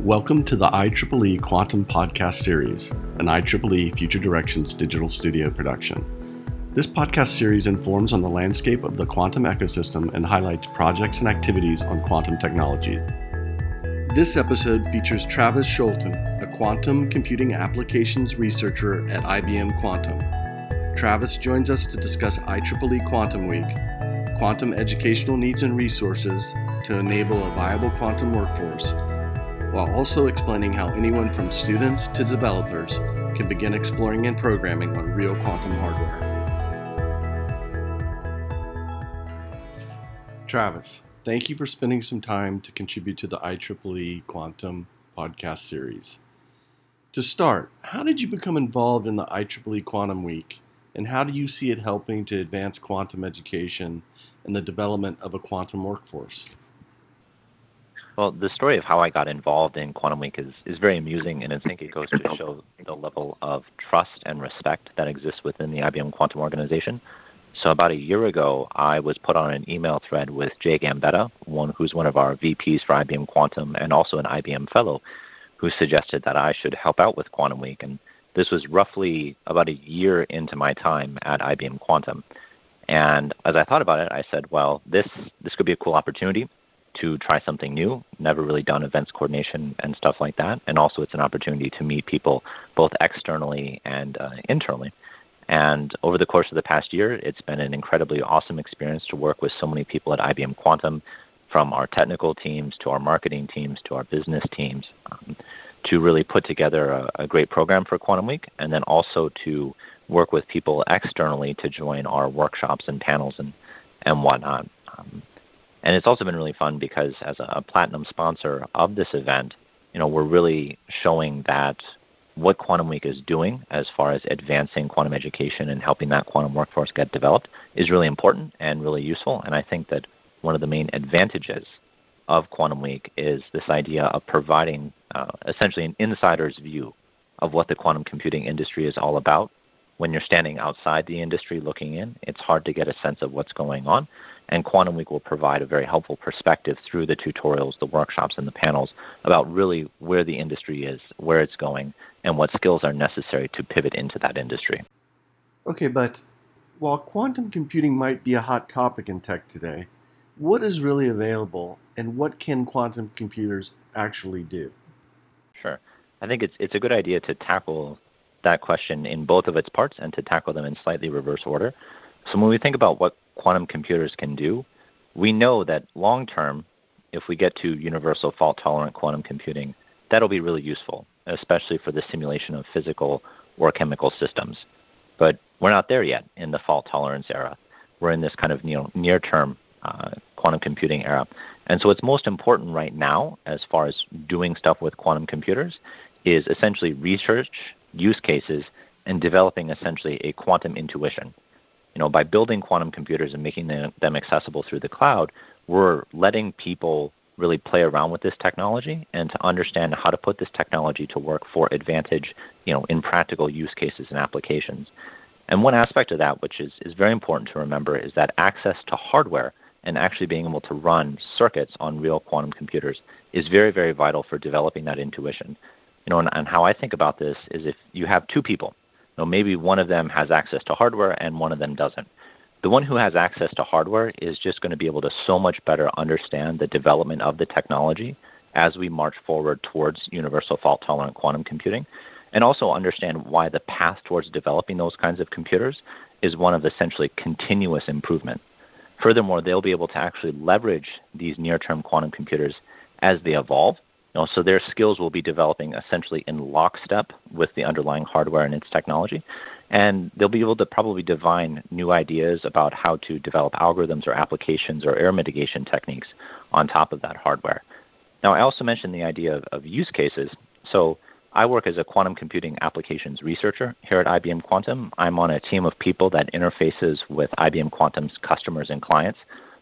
Welcome to the IEEE Quantum Podcast Series, an IEEE Future Directions digital studio production. This podcast series informs on the landscape of the quantum ecosystem and highlights projects and activities on quantum technology. This episode features Travis Scholten, a quantum computing applications researcher at IBM Quantum. Travis joins us to discuss IEEE Quantum Week, quantum educational needs and resources to enable a viable quantum workforce, while also explaining how anyone from students to developers can begin exploring and programming on real quantum hardware. Travis, thank you for spending some time to contribute to the IEEE Quantum podcast series. To start, how did you become involved in the IEEE Quantum Week, and how do you see it helping to advance quantum education and the development of a quantum workforce? Well, the story of how I got involved in Quantum Week is, is very amusing, and I think it goes to show the level of trust and respect that exists within the IBM Quantum organization. So about a year ago, I was put on an email thread with Jay Gambetta, one who's one of our VPs for IBM Quantum and also an IBM fellow, who suggested that I should help out with Quantum Week. And this was roughly about a year into my time at IBM Quantum. And as I thought about it, I said, well, this this could be a cool opportunity to try something new. Never really done events coordination and stuff like that. And also, it's an opportunity to meet people both externally and uh, internally. And over the course of the past year, it's been an incredibly awesome experience to work with so many people at IBM Quantum, from our technical teams to our marketing teams to our business teams, um, to really put together a, a great program for Quantum Week, and then also to work with people externally to join our workshops and panels and, and whatnot. Um, and it's also been really fun because as a platinum sponsor of this event, you know, we're really showing that what Quantum Week is doing as far as advancing quantum education and helping that quantum workforce get developed is really important and really useful. And I think that one of the main advantages of Quantum Week is this idea of providing uh, essentially an insider's view of what the quantum computing industry is all about. When you're standing outside the industry looking in, it's hard to get a sense of what's going on. And Quantum Week will provide a very helpful perspective through the tutorials, the workshops, and the panels about really where the industry is, where it's going, and what skills are necessary to pivot into that industry. Okay, but while quantum computing might be a hot topic in tech today, what is really available and what can quantum computers actually do? Sure. I think it's, it's a good idea to tackle that question in both of its parts and to tackle them in slightly reverse order. So when we think about what quantum computers can do, we know that long term, if we get to universal fault tolerant quantum computing, that'll be really useful, especially for the simulation of physical or chemical systems. But we're not there yet in the fault tolerance era. We're in this kind of you know, near term uh, quantum computing era. And so, what's most important right now, as far as doing stuff with quantum computers, is essentially research, use cases, and developing essentially a quantum intuition you know, by building quantum computers and making them, accessible through the cloud, we're letting people really play around with this technology and to understand how to put this technology to work for advantage, you know, in practical use cases and applications. And one aspect of that, which is, is very important to remember, is that access to hardware and actually being able to run circuits on real quantum computers is very, very vital for developing that intuition. You know, and, and how I think about this is if you have two people know, maybe one of them has access to hardware and one of them doesn't. The one who has access to hardware is just going to be able to so much better understand the development of the technology as we march forward towards universal fault tolerant quantum computing and also understand why the path towards developing those kinds of computers is one of essentially continuous improvement. Furthermore, they'll be able to actually leverage these near term quantum computers as they evolve know, so their skills will be developing essentially in lockstep with the underlying hardware and its technology. And they'll be able to probably divine new ideas about how to develop algorithms or applications or error mitigation techniques on top of that hardware. Now, I also mentioned the idea of, of use cases. So I work as a quantum computing applications researcher here at IBM Quantum. I'm on a team of people that interfaces with IBM Quantum's customers and clients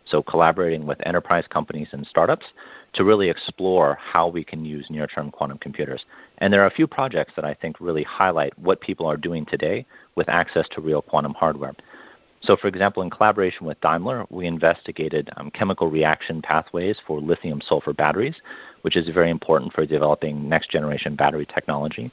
so collaborating with enterprise companies and startups to really explore how we can use near-term quantum computers. And there are a few projects that I think really highlight what people are doing today with access to real quantum hardware. So, for example, in collaboration with Daimler, we investigated um, chemical reaction pathways for lithium sulfur batteries, which is very important for developing next generation battery technology.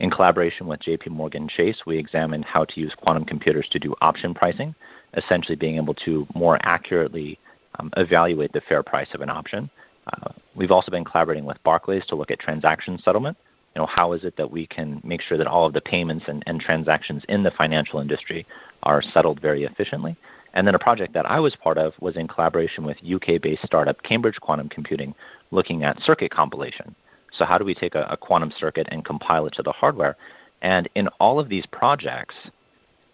In collaboration with JP Morgan Chase, we examined how to use quantum computers to do option pricing, essentially being able to more accurately um, evaluate the fair price of an option. Uh, we've also been collaborating with Barclays to look at transaction settlement. You know, how is it that we can make sure that all of the payments and, and transactions in the financial industry are settled very efficiently? And then a project that I was part of was in collaboration with UK-based startup Cambridge Quantum Computing, looking at circuit compilation. So how do we take a, a quantum circuit and compile it to the hardware? And in all of these projects,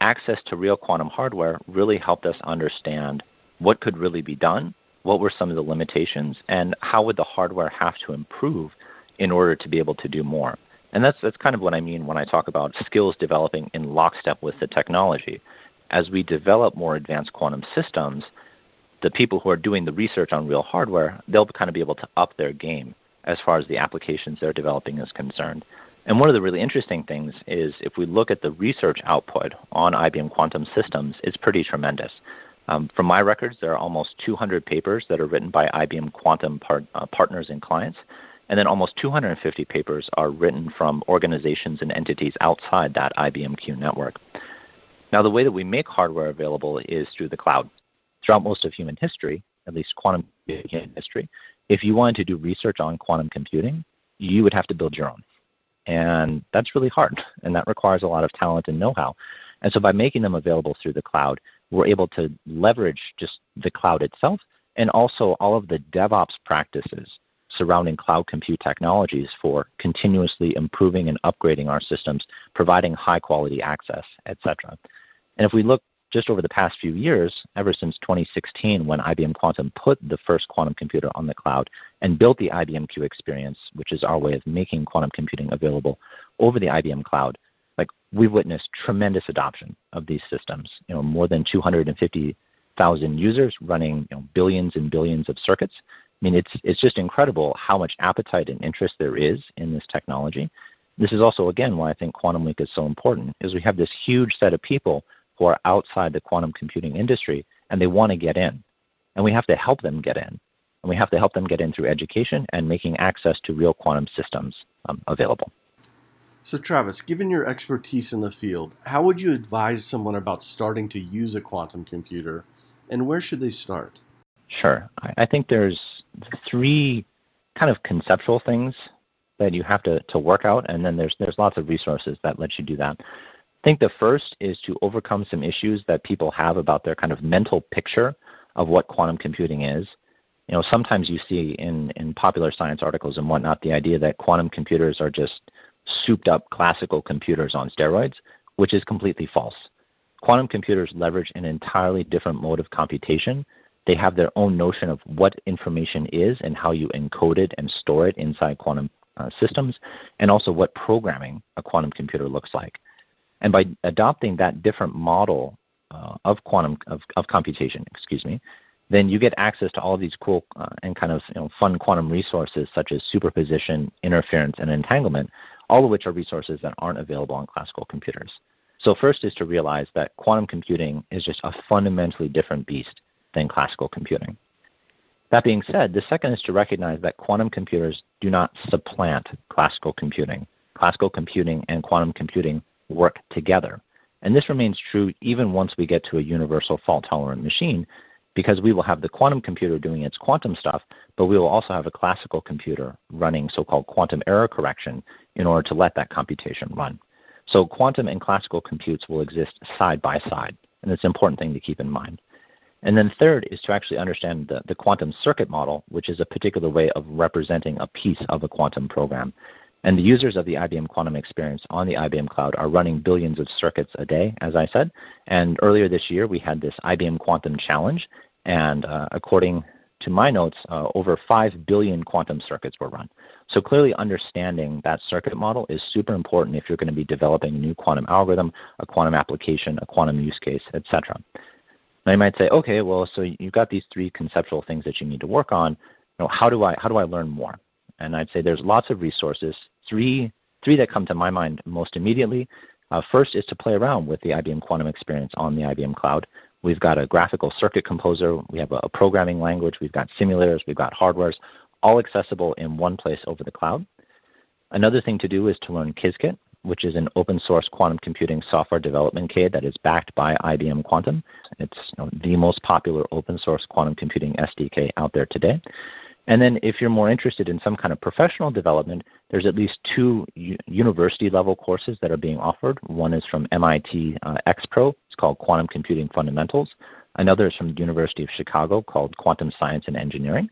access to real quantum hardware really helped us understand what could really be done, what were some of the limitations, and how would the hardware have to improve in order to be able to do more. And that's, that's kind of what I mean when I talk about skills developing in lockstep with the technology. As we develop more advanced quantum systems, the people who are doing the research on real hardware, they'll kind of be able to up their game as far as the applications they're developing is concerned. And one of the really interesting things is if we look at the research output on IBM quantum systems, it's pretty tremendous. Um, from my records, there are almost 200 papers that are written by IBM quantum part, uh, partners and clients, and then almost 250 papers are written from organizations and entities outside that IBM-Q network. Now, the way that we make hardware available is through the cloud. Throughout most of human history, at least quantum history, if you wanted to do research on quantum computing, you would have to build your own. And that's really hard, and that requires a lot of talent and know how. And so by making them available through the cloud, we're able to leverage just the cloud itself and also all of the DevOps practices surrounding cloud compute technologies for continuously improving and upgrading our systems, providing high quality access, etc. And if we look just over the past few years, ever since 2016, when IBM Quantum put the first quantum computer on the cloud and built the IBM Q experience, which is our way of making quantum computing available over the IBM cloud, like we've witnessed tremendous adoption of these systems. You know, more than 250,000 users running you know, billions and billions of circuits. I mean, it's it's just incredible how much appetite and interest there is in this technology. This is also again why I think Quantum Week is so important, is we have this huge set of people who are outside the quantum computing industry and they want to get in. And we have to help them get in. And we have to help them get in through education and making access to real quantum systems um, available. So, Travis, given your expertise in the field, how would you advise someone about starting to use a quantum computer and where should they start? Sure. I think there's three kind of conceptual things that you have to, to work out, and then there's, there's lots of resources that let you do that. I think the first is to overcome some issues that people have about their kind of mental picture of what quantum computing is. You know, sometimes you see in, in popular science articles and whatnot the idea that quantum computers are just souped up classical computers on steroids, which is completely false. Quantum computers leverage an entirely different mode of computation. They have their own notion of what information is and how you encode it and store it inside quantum uh, systems, and also what programming a quantum computer looks like. And by adopting that different model uh, of quantum of, of computation, excuse me, then you get access to all these cool uh, and kind of you know, fun quantum resources such as superposition, interference, and entanglement, all of which are resources that aren't available on classical computers. So first is to realize that quantum computing is just a fundamentally different beast than classical computing. That being said, the second is to recognize that quantum computers do not supplant classical computing. Classical computing and quantum computing work together. And this remains true even once we get to a universal fault tolerant machine because we will have the quantum computer doing its quantum stuff, but we will also have a classical computer running so called quantum error correction in order to let that computation run. So quantum and classical computes will exist side by side, and it's an important thing to keep in mind. And then third is to actually understand the, the quantum circuit model, which is a particular way of representing a piece of a quantum program. And the users of the IBM Quantum Experience on the IBM Cloud are running billions of circuits a day, as I said. And earlier this year, we had this IBM Quantum Challenge. And uh, according to my notes, uh, over 5 billion quantum circuits were run. So clearly understanding that circuit model is super important if you're going to be developing a new quantum algorithm, a quantum application, a quantum use case, etc. Now you might say, okay, well, so you've got these three conceptual things that you need to work on. You know, how do I how do I learn more? And I'd say there's lots of resources. Three, three that come to my mind most immediately. Uh, first is to play around with the IBM Quantum experience on the IBM Cloud. We've got a graphical circuit composer. We have a, a programming language. We've got simulators. We've got hardwares, all accessible in one place over the cloud. Another thing to do is to learn Qiskit, which is an open source quantum computing software development kit that is backed by IBM Quantum. It's you know, the most popular open source quantum computing SDK out there today. And then if you're more interested in some kind of professional development, there's at least two university level courses that are being offered. One is from MIT uh, XPro, it's called Quantum Computing Fundamentals. Another is from the University of Chicago called Quantum Science and Engineering.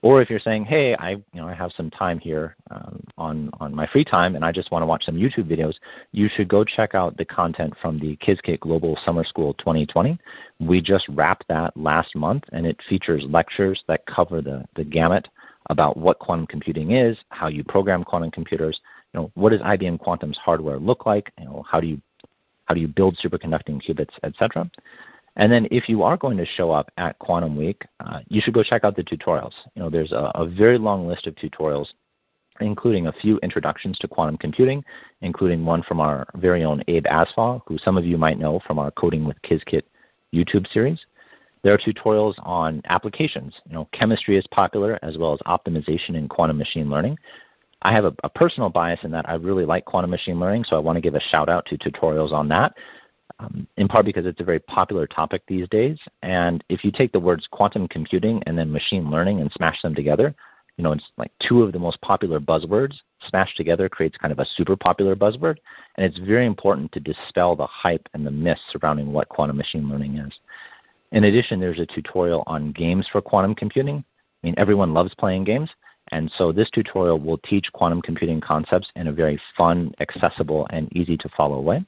Or if you're saying, hey, I, you know, I have some time here um, on, on my free time and I just want to watch some YouTube videos, you should go check out the content from the Qiskit Global Summer School 2020. We just wrapped that last month and it features lectures that cover the, the gamut about what quantum computing is, how you program quantum computers, you know, what does IBM Quantum's hardware look like, you know, how do you, how do you build superconducting qubits, etc. And then if you are going to show up at Quantum Week, uh, you should go check out the tutorials. You know, there's a, a very long list of tutorials, including a few introductions to quantum computing, including one from our very own Abe Asfaw, who some of you might know from our Coding with Qiskit YouTube series. There are tutorials on applications. You know, chemistry is popular as well as optimization in quantum machine learning. I have a, a, personal bias in that I really like quantum machine learning, so I want to give a shout out to tutorials on that um, in part because it's a very popular topic these days. And if you take the words quantum computing and then machine learning and smash them together, you know, it's like two of the most popular buzzwords smashed together creates kind of a super popular buzzword. And it's very important to dispel the hype and the myths surrounding what quantum machine learning is. In addition, there's a tutorial on games for quantum computing. I mean, everyone loves playing games. And so this tutorial will teach quantum computing concepts in a very fun, accessible, and easy to follow way.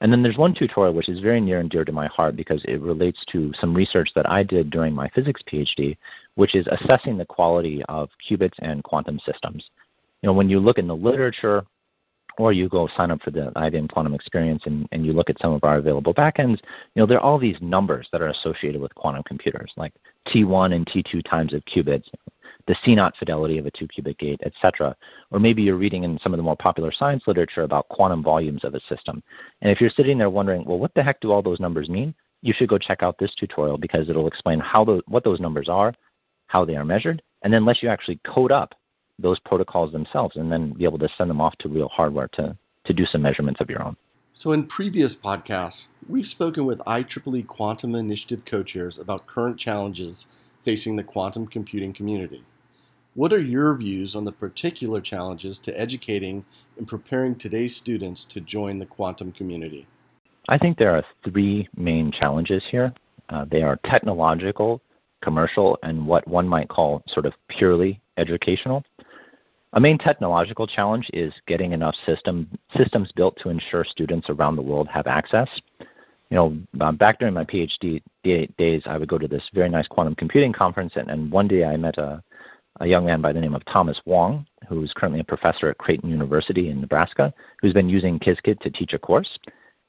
And then there's one tutorial which is very near and dear to my heart because it relates to some research that I did during my physics PhD, which is assessing the quality of qubits and quantum systems. You know, when you look in the literature or you go sign up for the IBM Quantum Experience and, and you look at some of our available backends, you know, there are all these numbers that are associated with quantum computers, like T1 and T2 times of qubits, the CNOT fidelity of a two-qubit gate, etc. Or maybe you're reading in some of the more popular science literature about quantum volumes of a system. And if you're sitting there wondering, well, what the heck do all those numbers mean? You should go check out this tutorial because it'll explain how what those numbers are, how they are measured, and then let you actually code up those protocols themselves and then be able to send them off to real hardware to, to do some measurements of your own. So, in previous podcasts, we've spoken with IEEE Quantum Initiative co chairs about current challenges facing the quantum computing community. What are your views on the particular challenges to educating and preparing today's students to join the quantum community? I think there are three main challenges here. Uh, they are technological, commercial, and what one might call sort of purely educational. A main technological challenge is getting enough system, systems built to ensure students around the world have access. You know, uh, back during my PhD days, I would go to this very nice quantum computing conference, and, and one day I met a, a young man by the name of Thomas Wong, who's currently a professor at Creighton University in Nebraska, who's been using Qiskit to teach a course.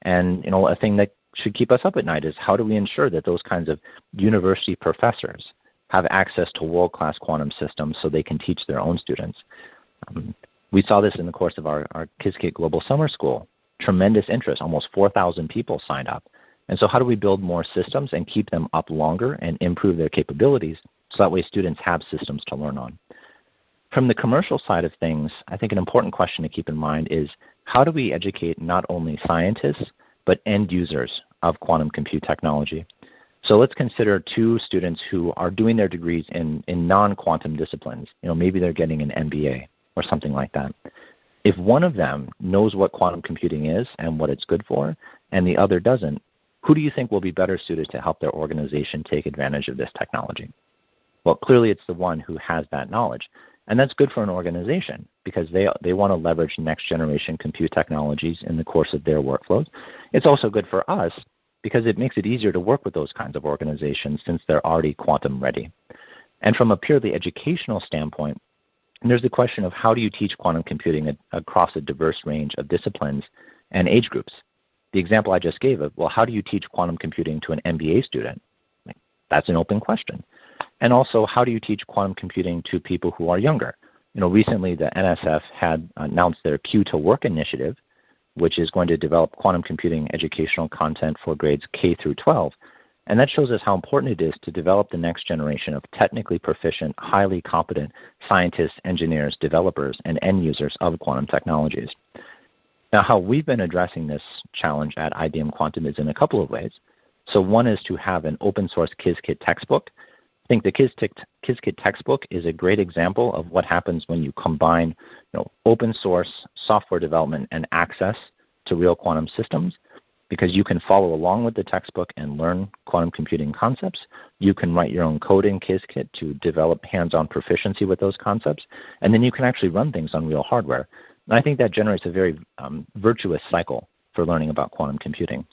And you know, a thing that should keep us up at night is how do we ensure that those kinds of university professors have access to world-class quantum systems so they can teach their own students. Um, we saw this in the course of our, our Qiskit Global Summer School. Tremendous interest. Almost 4,000 people signed up. And so, how do we build more systems and keep them up longer and improve their capabilities so that way students have systems to learn on. From the commercial side of things, I think an important question to keep in mind is how do we educate not only scientists, but end users of quantum compute technology? So let's consider two students who are doing their degrees in, in non-quantum disciplines. You know, maybe they're getting an MBA or something like that. If one of them knows what quantum computing is and what it's good for, and the other doesn't, who do you think will be better suited to help their organization take advantage of this technology? Well, clearly it's the one who has that knowledge. And that's good for an organization because they, they want to leverage next generation compute technologies in the course of their workflows. It's also good for us because it makes it easier to work with those kinds of organizations since they're already quantum ready. And from a purely educational standpoint, there's the question of how do you teach quantum computing across a diverse range of disciplines and age groups. The example I just gave of, well, how do you teach quantum computing to an MBA student? That's an open question. And also, how do you teach quantum computing to people who are younger? You know, recently the NSF had announced their Q2Work initiative, which is going to develop quantum computing educational content for grades K through 12. And that shows us how important it is to develop the next generation of technically proficient, highly competent scientists, engineers, developers, and end users of quantum technologies. Now, how we've been addressing this challenge at IBM Quantum is in a couple of ways. So, one is to have an open source Qiskit textbook. I think the Qiskit textbook is a great example of what happens when you combine you know, open source software development and access to real quantum systems because you can follow along with the textbook and learn quantum computing concepts. You can write your own code in Qiskit to develop hands on proficiency with those concepts. And then you can actually run things on real hardware. And I think that generates a very um, virtuous cycle for learning about quantum computing.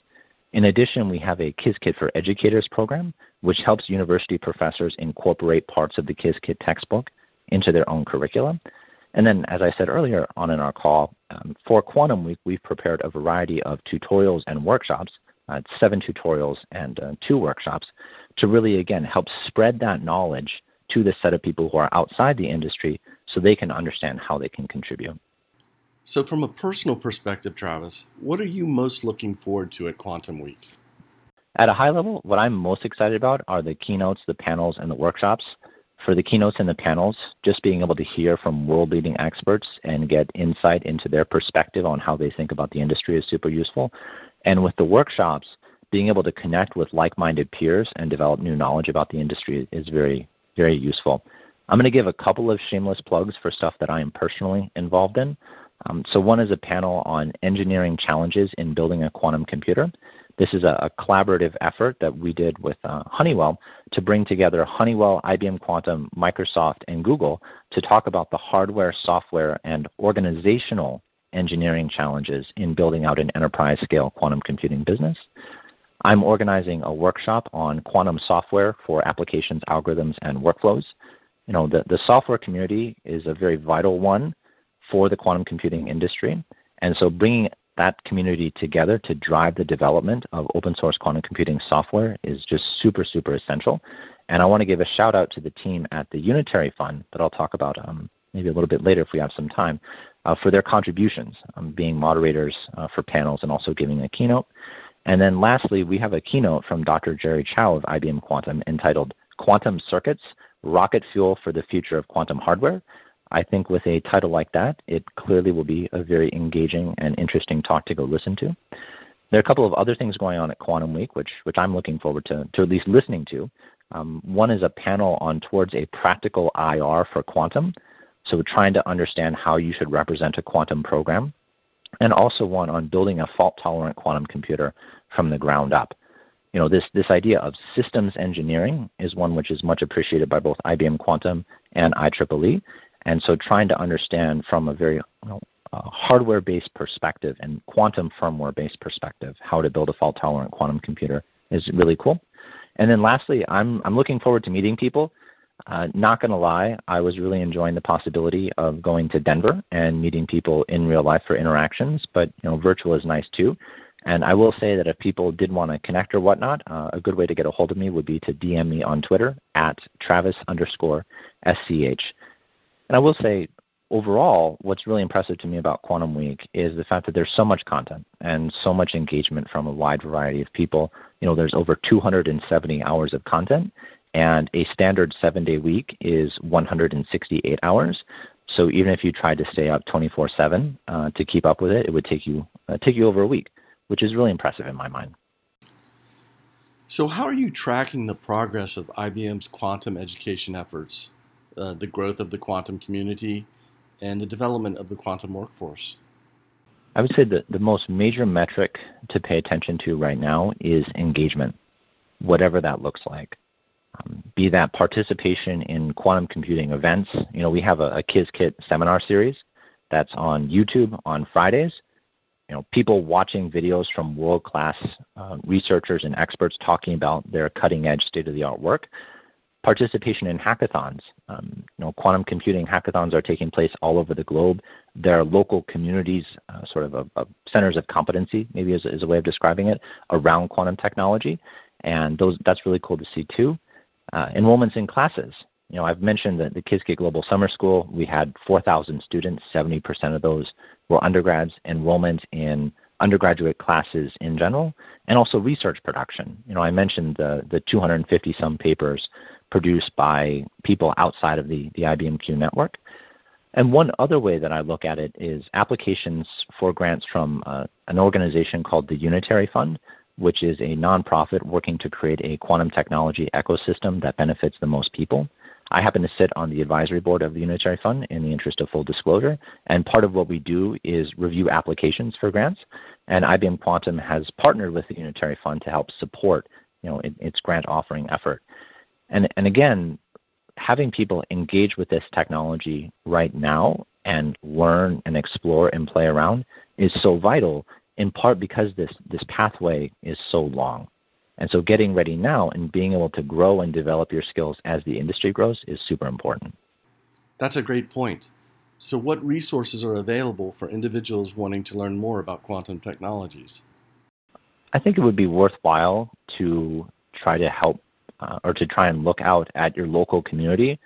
In addition, we have a Qiskit for Educators program, which helps university professors incorporate parts of the Qiskit textbook into their own curriculum. And then, as I said earlier on in our call, um, for Quantum Week, we've prepared a variety of tutorials and workshops, uh, seven tutorials and uh, two workshops, to really, again, help spread that knowledge to the set of people who are outside the industry so they can understand how they can contribute. So, from a personal perspective, Travis, what are you most looking forward to at Quantum Week? At a high level, what I'm most excited about are the keynotes, the panels, and the workshops. For the keynotes and the panels, just being able to hear from world leading experts and get insight into their perspective on how they think about the industry is super useful. And with the workshops, being able to connect with like minded peers and develop new knowledge about the industry is very, very useful. I'm going to give a couple of shameless plugs for stuff that I am personally involved in. Um, so one is a panel on engineering challenges in building a quantum computer. This is a, a collaborative effort that we did with uh, Honeywell to bring together Honeywell, IBM Quantum, Microsoft, and Google to talk about the hardware, software, and organizational engineering challenges in building out an enterprise scale quantum computing business. I'm organizing a workshop on quantum software for applications, algorithms, and workflows. You know, the, the software community is a very vital one for the quantum computing industry. And so bringing that community together to drive the development of open source quantum computing software is just super, super essential. And I want to give a shout out to the team at the Unitary Fund that I'll talk about um, maybe a little bit later if we have some time uh, for their contributions, um, being moderators uh, for panels and also giving a keynote. And then lastly, we have a keynote from Dr. Jerry Chow of IBM Quantum entitled Quantum Circuits Rocket Fuel for the Future of Quantum Hardware. I think with a title like that, it clearly will be a very engaging and interesting talk to go listen to. There are a couple of other things going on at Quantum Week, which, which I'm looking forward to, to at least listening to. Um, one is a panel on towards a practical IR for quantum, so trying to understand how you should represent a quantum program, and also one on building a fault-tolerant quantum computer from the ground up. You know, this, this idea of systems engineering is one which is much appreciated by both IBM Quantum and IEEE, and so trying to understand from a very you know, uh, hardware based perspective and quantum firmware based perspective how to build a fault tolerant quantum computer is really cool. And then lastly, I'm, I'm looking forward to meeting people. Uh, not going to lie, I was really enjoying the possibility of going to Denver and meeting people in real life for interactions, but you know, virtual is nice too. And I will say that if people did want to connect or whatnot, uh, a good way to get a hold of me would be to DM me on Twitter at Travis underscore SCH. And I will say, overall, what's really impressive to me about Quantum Week is the fact that there's so much content and so much engagement from a wide variety of people. You know, there's over 270 hours of content, and a standard seven-day week is 168 hours. So even if you tried to stay up 24/7 uh, to keep up with it, it would take you uh, take you over a week, which is really impressive in my mind. So, how are you tracking the progress of IBM's quantum education efforts? Uh, the growth of the quantum community and the development of the quantum workforce? I would say that the most major metric to pay attention to right now is engagement, whatever that looks like. Um, be that participation in quantum computing events. You know, we have a, a Qiskit seminar series that's on YouTube on Fridays. You know, people watching videos from world-class uh, researchers and experts talking about their cutting-edge state-of-the-art work participation in hackathons. Um, you know, quantum computing hackathons are taking place all over the globe. There are local communities, uh, sort of a, a centers of competency, maybe is, is, a way of describing it, around quantum technology, and those that's really cool to see too. Uh, enrollments in classes. You know, I've mentioned that the Qiskit Global Summer School, we had 4,000 students. 70% of those were undergrads. Enrollment in undergraduate classes in general, and also research production. You know, I mentioned the the 250 some papers produced by people outside of the the IBM network. And one other way that I look at it is applications for grants from uh, an organization called the Unitary Fund, which is a nonprofit working to create a quantum technology ecosystem that benefits the most people. I happen to sit on the advisory board of the Unitary Fund in the interest of full disclosure, and part of what we do is review applications for grants. And IBM Quantum has partnered with the Unitary Fund to help support, you know, its grant offering effort. And and again, having people engage with this technology right now and learn and explore and play around is so vital. In part because this this pathway is so long. And so getting ready now and being able to grow and develop your skills as the industry grows is super important. That's a great point. So, what resources are available for individuals wanting to learn more about quantum technologies? I think it would be worthwhile to try to help uh, or to try and look out at your local community.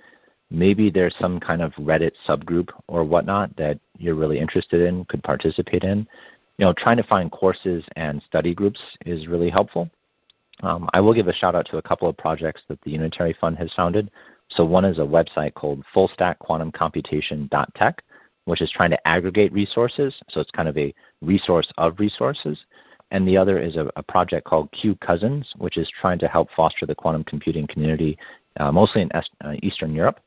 Maybe there's some kind of Reddit subgroup or whatnot that you're really interested in, could participate in. You know, trying to find courses and study groups is really helpful. Um, I will give a shout out to a couple of projects that the Unitary Fund has founded. So one is a website called fullstackquantumcomputation.tech, which is trying to aggregate resources. So it's kind of a resource of resources. And the other is a, a project called QCousins, which is trying to help foster the quantum computing community, uh, mostly in est- uh, Eastern Europe.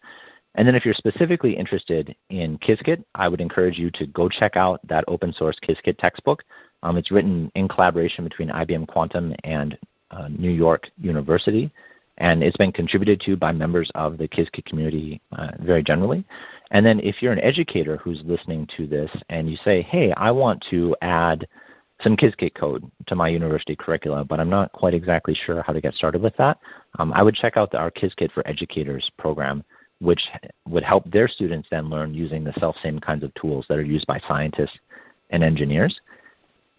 And then if you're specifically interested in Qiskit, I would encourage you to go check out that open source Qiskit textbook. Um, it's written in collaboration between IBM Quantum and uh, New York University, and it's been contributed to by members of the Qiskit community uh, very generally. And then if you're an educator who's listening to this and you say, hey, I want to add some Qiskit code to my university curricula, but I'm not quite exactly sure how to get started with that, um, I would check out the, our Qiskit for Educators program, which would help their students then learn using the self-same kinds of tools that are used by scientists and engineers.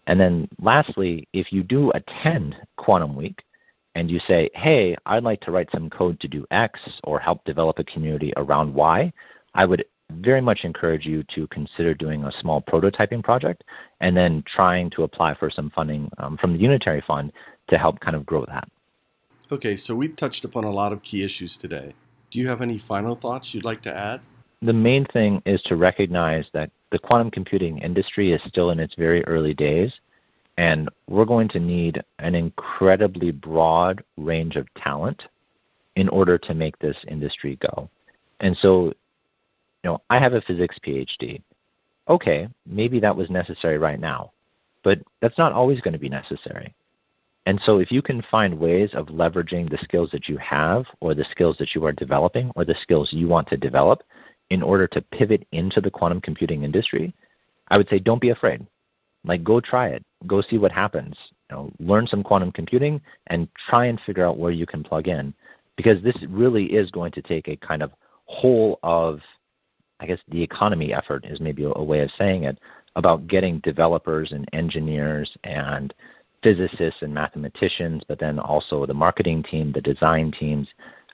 And then lastly, if you do attend Quantum Week and you say, hey, I'd like to write some code to do X or help develop a community around Y, I would very much encourage you to consider doing a small prototyping project and then trying to apply for some funding um, from the Unitary Fund to help kind of grow that. Okay, so we've touched upon a lot of key issues today. Do you have any final thoughts you'd like to add? The main thing is to recognize that the quantum computing industry is still in its very early days, and we're going to need an incredibly broad range of talent in order to make this industry go. And so, you know, I have a physics PhD. Okay, maybe that was necessary right now, but that's not always going to be necessary. And so, if you can find ways of leveraging the skills that you have, or the skills that you are developing, or the skills you want to develop in order to pivot into the quantum computing industry, I would say don't be afraid. Like go try it. Go see what happens. You know, learn some quantum computing and try and figure out where you can plug in. Because this really is going to take a kind of whole of I guess the economy effort is maybe a, way of saying it, about getting developers and engineers and physicists and mathematicians, but then also the marketing team, the design teams,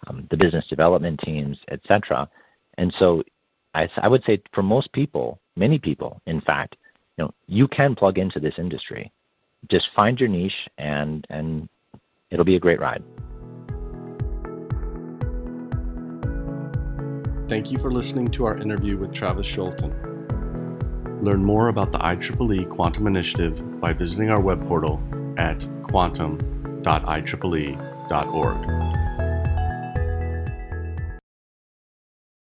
um, the business development teams, etc., and so I, I would say for most people, many people, in fact, you know, you can plug into this industry. Just find your niche and and it'll be a great ride. Thank you for listening to our interview with Travis Scholten. Learn more about the IEEE Quantum Initiative by visiting our web portal at quantum.ieee.org.